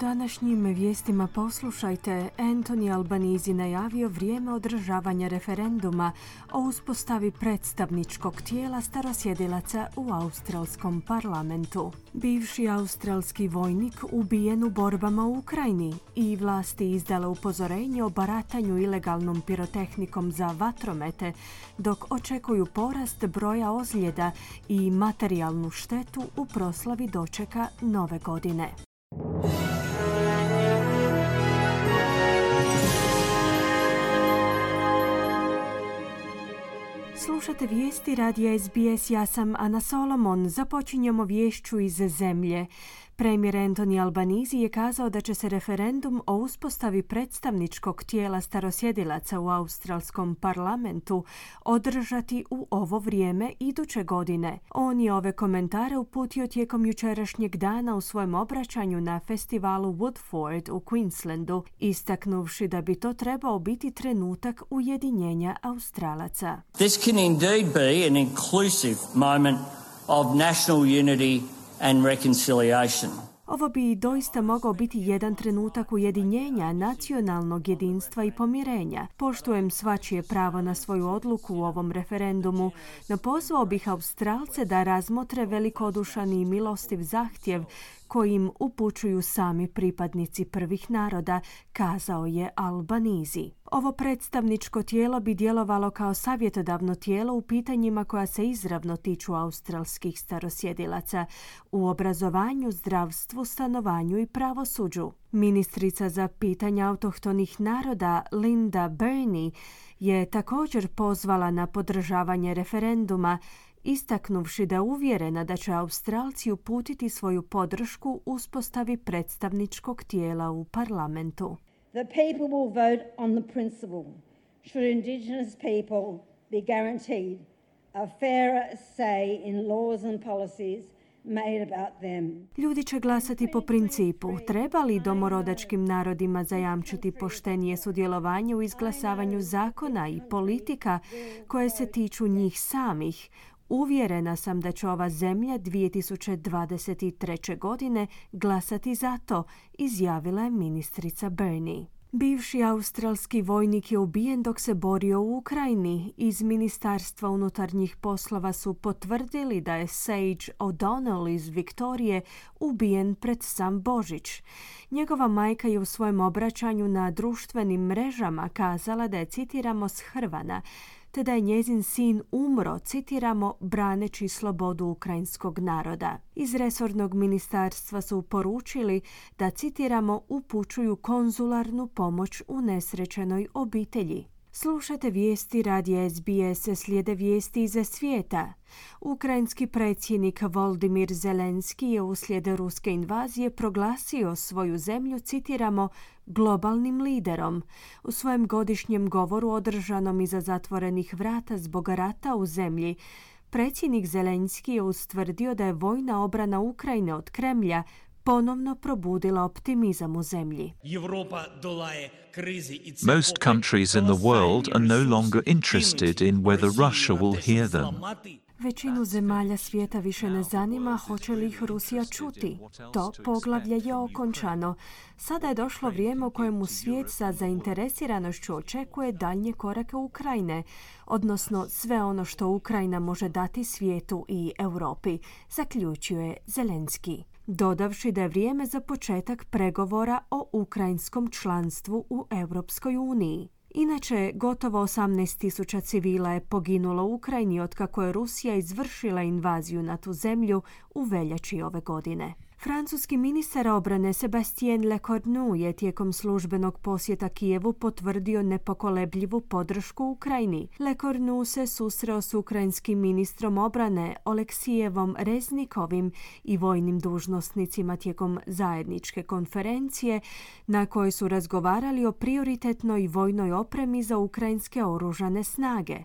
Današnjim vijestima poslušajte, Anthony Albanizi najavio vrijeme održavanja referenduma o uspostavi predstavničkog tijela starosjedilaca u australskom parlamentu. Bivši australski vojnik ubijen u borbama u Ukrajini i vlasti izdale upozorenje o baratanju ilegalnom pirotehnikom za vatromete, dok očekuju porast broja ozljeda i materijalnu štetu u proslavi dočeka nove godine. Slušate vijesti radija SBS, ja sam Ana Solomon. Započinjemo vješću iz zemlje. Premijer Anthony Albanizi je kazao da će se referendum o uspostavi predstavničkog tijela starosjedilaca u australskom parlamentu održati u ovo vrijeme iduće godine. On je ove komentare uputio tijekom jučerašnjeg dana u svojem obraćanju na festivalu Woodford u Queenslandu, istaknuvši da bi to trebao biti trenutak ujedinjenja Australaca. This can indeed be an inclusive moment of national unity and reconciliation. Ovo bi doista mogao biti jedan trenutak ujedinjenja, nacionalnog jedinstva i pomirenja. Poštujem svačije pravo na svoju odluku u ovom referendumu, no pozvao bih Australce da razmotre velikodušani i milostiv zahtjev kojim upućuju sami pripadnici prvih naroda, kazao je Albanizi. Ovo predstavničko tijelo bi djelovalo kao savjetodavno tijelo u pitanjima koja se izravno tiču australskih starosjedilaca u obrazovanju, zdravstvu, stanovanju i pravosuđu. Ministrica za pitanja autohtonih naroda Linda Burney je također pozvala na podržavanje referenduma istaknuvši da uvjerena da će Australci uputiti svoju podršku uspostavi predstavničkog tijela u parlamentu. The people will vote on the principle should Indigenous people be guaranteed a fairer say in laws and policies made about them. Ljudi će glasati po principu treba li domorodačkim narodima zajamčiti poštenije sudjelovanje u izglasavanju zakona i politika koje se tiču njih samih, Uvjerena sam da će ova zemlja 2023. godine glasati za to, izjavila je ministrica Bernie. Bivši australski vojnik je ubijen dok se borio u Ukrajini. Iz Ministarstva unutarnjih poslova su potvrdili da je Sage O'Donnell iz Viktorije ubijen pred sam Božić. Njegova majka je u svojem obraćanju na društvenim mrežama kazala da je, citiramo, shrvana, te da je njezin sin umro, citiramo, braneći slobodu ukrajinskog naroda. Iz resornog ministarstva su poručili da, citiramo, upućuju konzularnu pomoć u nesrećenoj obitelji. Slušate vijesti radija SBS, slijede vijesti iza svijeta. Ukrajinski predsjednik Voldimir Zelenski je uslijed ruske invazije proglasio svoju zemlju, citiramo, globalnim liderom. U svojem godišnjem govoru održanom iza zatvorenih vrata zbog rata u zemlji, predsjednik Zelenski je ustvrdio da je vojna obrana Ukrajine od Kremlja ponovno probudila optimizam u zemlji. Most countries in the world are no longer interested in whether Russia will hear them. Većinu zemalja svijeta više ne zanima hoće li ih Rusija čuti. To poglavlje je okončano. Sada je došlo vrijeme u kojemu svijet sa zainteresiranošću očekuje daljnje korake Ukrajine, odnosno sve ono što Ukrajina može dati svijetu i Europi, zaključuje Zelenski dodavši da je vrijeme za početak pregovora o ukrajinskom članstvu u Europskoj uniji. Inače, gotovo 18.000 civila je poginulo u Ukrajini otkako je Rusija izvršila invaziju na tu zemlju u veljači ove godine. Francuski ministar obrane Sebastien Lecornu je tijekom službenog posjeta Kijevu potvrdio nepokolebljivu podršku Ukrajini. Lecornu se susreo s ukrajinskim ministrom obrane Oleksijevom Reznikovim i vojnim dužnosnicima tijekom zajedničke konferencije na kojoj su razgovarali o prioritetnoj vojnoj opremi za ukrajinske oružane snage.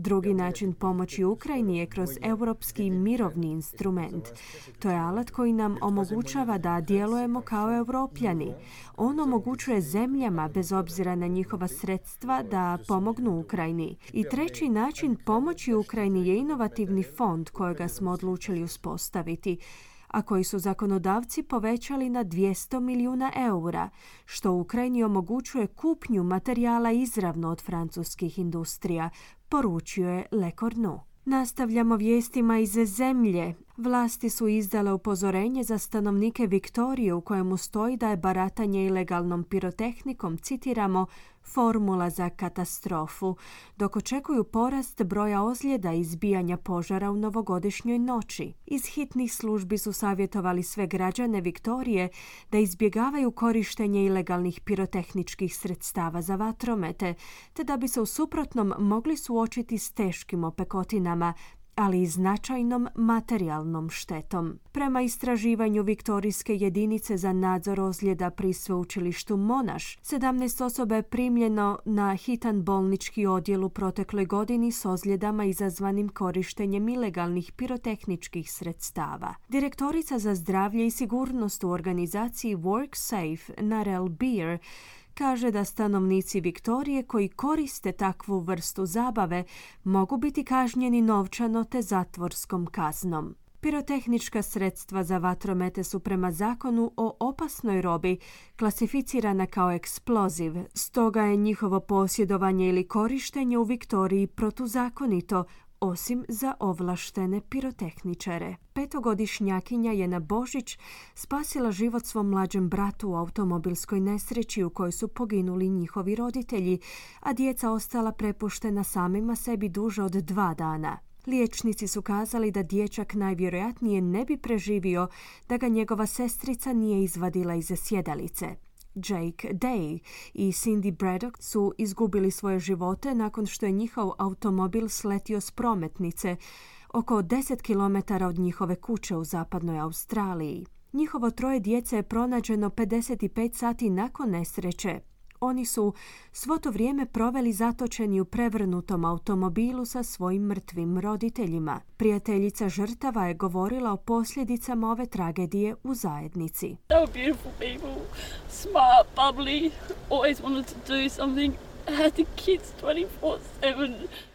Drugi način pomoći Ukrajini je kroz europski mirovni instrument. To je alat koji nam omogućava da djelujemo kao europljani. On omogućuje zemljama, bez obzira na njihova sredstva, da pomognu Ukrajini. I treći način pomoći Ukrajini je inovativni fond kojega smo odlučili uspostaviti a koji su zakonodavci povećali na 200 milijuna eura, što Ukrajini omogućuje kupnju materijala izravno od francuskih industrija, poručio je Le Cornu. Nastavljamo vijestima iz zemlje. Vlasti su izdale upozorenje za stanovnike Viktorije u kojemu stoji da je baratanje ilegalnom pirotehnikom, citiramo, formula za katastrofu, dok očekuju porast broja ozljeda i izbijanja požara u novogodišnjoj noći. Iz hitnih službi su savjetovali sve građane Viktorije da izbjegavaju korištenje ilegalnih pirotehničkih sredstava za vatromete, te da bi se u suprotnom mogli suočiti s teškim opekotinama, ali i značajnom materijalnom štetom. Prema istraživanju Viktorijske jedinice za nadzor ozljeda pri sveučilištu Monaš, 17 osoba je primljeno na hitan bolnički odjel u protekloj godini s ozljedama izazvanim korištenjem ilegalnih pirotehničkih sredstava. Direktorica za zdravlje i sigurnost u organizaciji WorkSafe, Narel Beer, kaže da stanovnici Viktorije koji koriste takvu vrstu zabave mogu biti kažnjeni novčano te zatvorskom kaznom. Pirotehnička sredstva za vatromete su prema zakonu o opasnoj robi klasificirana kao eksploziv, stoga je njihovo posjedovanje ili korištenje u Viktoriji protuzakonito, osim za ovlaštene pirotehničare. Petogodišnjakinja je na Božić spasila život svom mlađem bratu u automobilskoj nesreći u kojoj su poginuli njihovi roditelji, a djeca ostala prepuštena samima sebi duže od dva dana. Liječnici su kazali da dječak najvjerojatnije ne bi preživio da ga njegova sestrica nije izvadila iz sjedalice. Jake Day i Cindy Braddock su izgubili svoje živote nakon što je njihov automobil sletio s prometnice oko 10 km od njihove kuće u zapadnoj Australiji. Njihovo troje djece je pronađeno 55 sati nakon nesreće, oni su svo to vrijeme proveli zatočeni u prevrnutom automobilu sa svojim mrtvim roditeljima. Prijateljica žrtava je govorila o posljedicama ove tragedije u zajednici. 24-7.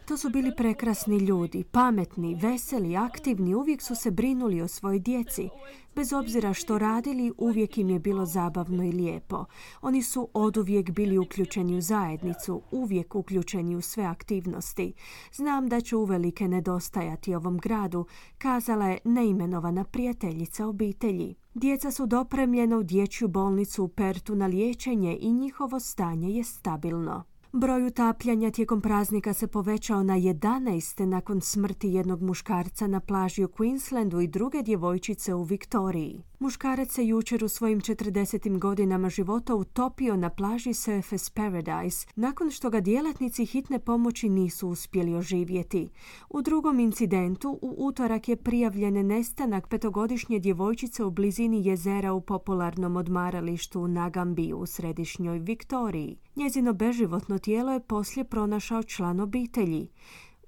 To su bili prekrasni ljudi, pametni, veseli, aktivni, uvijek su se brinuli o svojoj djeci. Bez obzira što radili, uvijek im je bilo zabavno i lijepo. Oni su oduvijek bili uključeni u zajednicu, uvijek uključeni u sve aktivnosti. Znam da će uvelike nedostajati ovom gradu, kazala je neimenovana prijateljica obitelji. Djeca su dopremljena u dječju bolnicu u Pertu na liječenje i njihovo stanje je stabilno. Broj utapljanja tijekom praznika se povećao na 11 nakon smrti jednog muškarca na plaži u Queenslandu i druge djevojčice u Viktoriji. Muškarac se jučer u svojim 40. godinama života utopio na plaži Surface Paradise nakon što ga djelatnici hitne pomoći nisu uspjeli oživjeti. U drugom incidentu u utorak je prijavljen nestanak petogodišnje djevojčice u blizini jezera u popularnom odmaralištu u Nagambiju u središnjoj Viktoriji. Njezino beživotno tijelo je poslije pronašao član obitelji.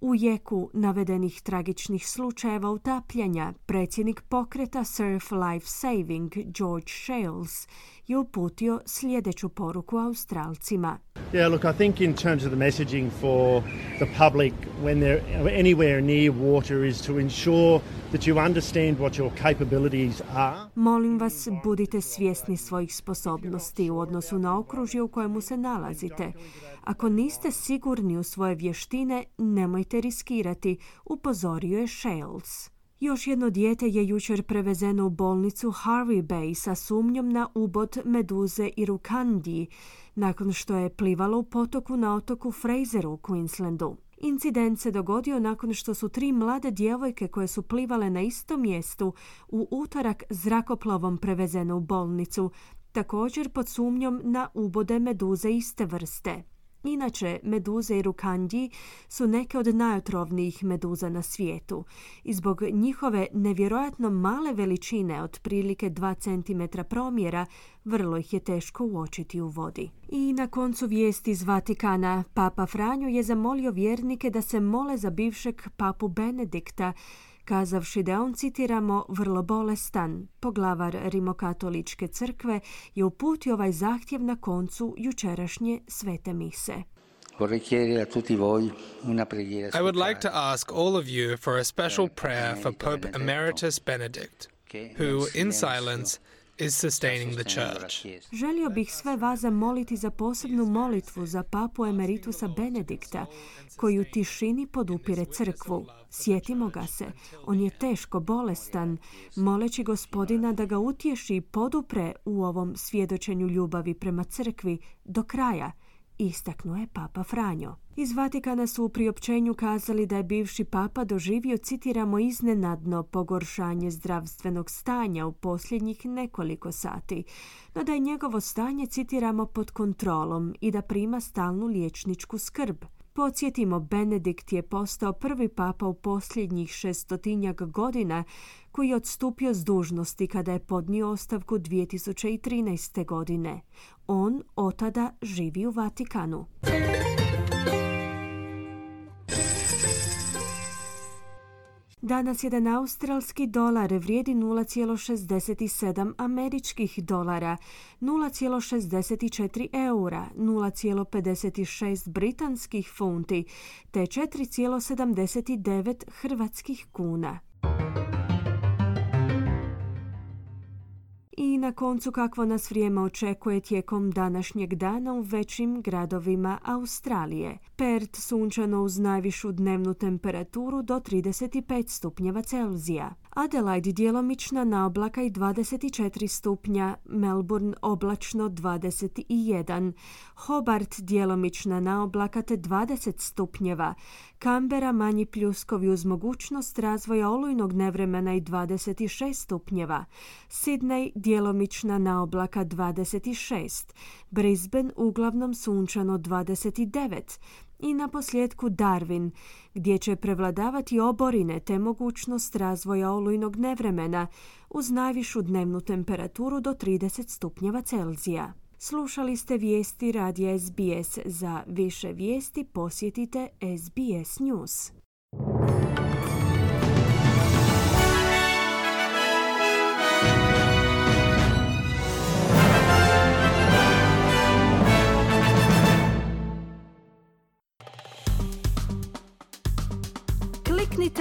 U jeku navedenih tragičnih slučajeva utapljanja, predsjednik pokreta Surf Life Saving George Shales je uputio sljedeću poruku Australcima. Yeah, look, I think in terms of the messaging for the public when they're anywhere near water is to ensure that you understand what your capabilities are. Molim vas, budite svjesni svojih sposobnosti u odnosu na okružje u kojemu se nalazite. Ako niste sigurni u svoje vještine, nemojte riskirati, upozorio je Shales. Još jedno dijete je jučer prevezeno u bolnicu Harvey Bay sa sumnjom na ubod meduze Irukandi, nakon što je plivalo u potoku na otoku Fraseru u Queenslandu. Incident se dogodio nakon što su tri mlade djevojke koje su plivale na istom mjestu u utorak zrakoplovom prevezene u bolnicu, također pod sumnjom na ubode meduze iste vrste. Inače, meduze i rukandji su neke od najotrovnijih meduza na svijetu i zbog njihove nevjerojatno male veličine, otprilike 2 cm promjera, vrlo ih je teško uočiti u vodi. I na koncu vijesti iz Vatikana, Papa Franjo je zamolio vjernike da se mole za bivšeg papu Benedikta, kazavši da on, citiramo, vrlo bolestan. Poglavar Rimokatoličke crkve je uputio ovaj zahtjev na koncu jučerašnje svete mise. I would like to ask all of you for a special prayer for Pope Emeritus Benedict, who, in silence, is sustaining the church. Želio bih sve vas zamoliti za posebnu molitvu za papu emeritusa Benedikta, koji u tišini podupire crkvu. Sjetimo ga se, on je teško bolestan, moleći gospodina da ga utješi i podupre u ovom svjedočenju ljubavi prema crkvi do kraja, istaknuo je Papa Franjo. Iz Vatikana su u priopćenju kazali da je bivši papa doživio, citiramo, iznenadno pogoršanje zdravstvenog stanja u posljednjih nekoliko sati, no da je njegovo stanje, citiramo, pod kontrolom i da prima stalnu liječničku skrb. Podsjetimo, Benedikt je postao prvi papa u posljednjih šestotinjak godina koji je odstupio s dužnosti kada je podnio ostavku 2013. godine. On otada živi u Vatikanu. Danas jedan australski dolar vrijedi 0,67 američkih dolara, 0,64 eura, 0,56 britanskih funti te 4,79 hrvatskih kuna. I na koncu kakvo nas vrijeme očekuje tijekom današnjeg dana u većim gradovima Australije. Perth sunčano uz najvišu dnevnu temperaturu do 35 stupnjeva Celzija. Adelaide djelomična na oblaka i 24 stupnja, Melbourne oblačno 21, Hobart djelomična na oblaka te 20 stupnjeva, Canberra manji pljuskovi uz mogućnost razvoja olujnog nevremena i 26 stupnjeva, Sydney djelomična na oblaka 26, Brisbane uglavnom sunčano 29, i na posljedku Darwin, gdje će prevladavati oborine te mogućnost razvoja olujnog nevremena uz najvišu dnevnu temperaturu do 30 stupnjeva Celzija. Slušali ste vijesti radija SBS. Za više vijesti posjetite SBS News.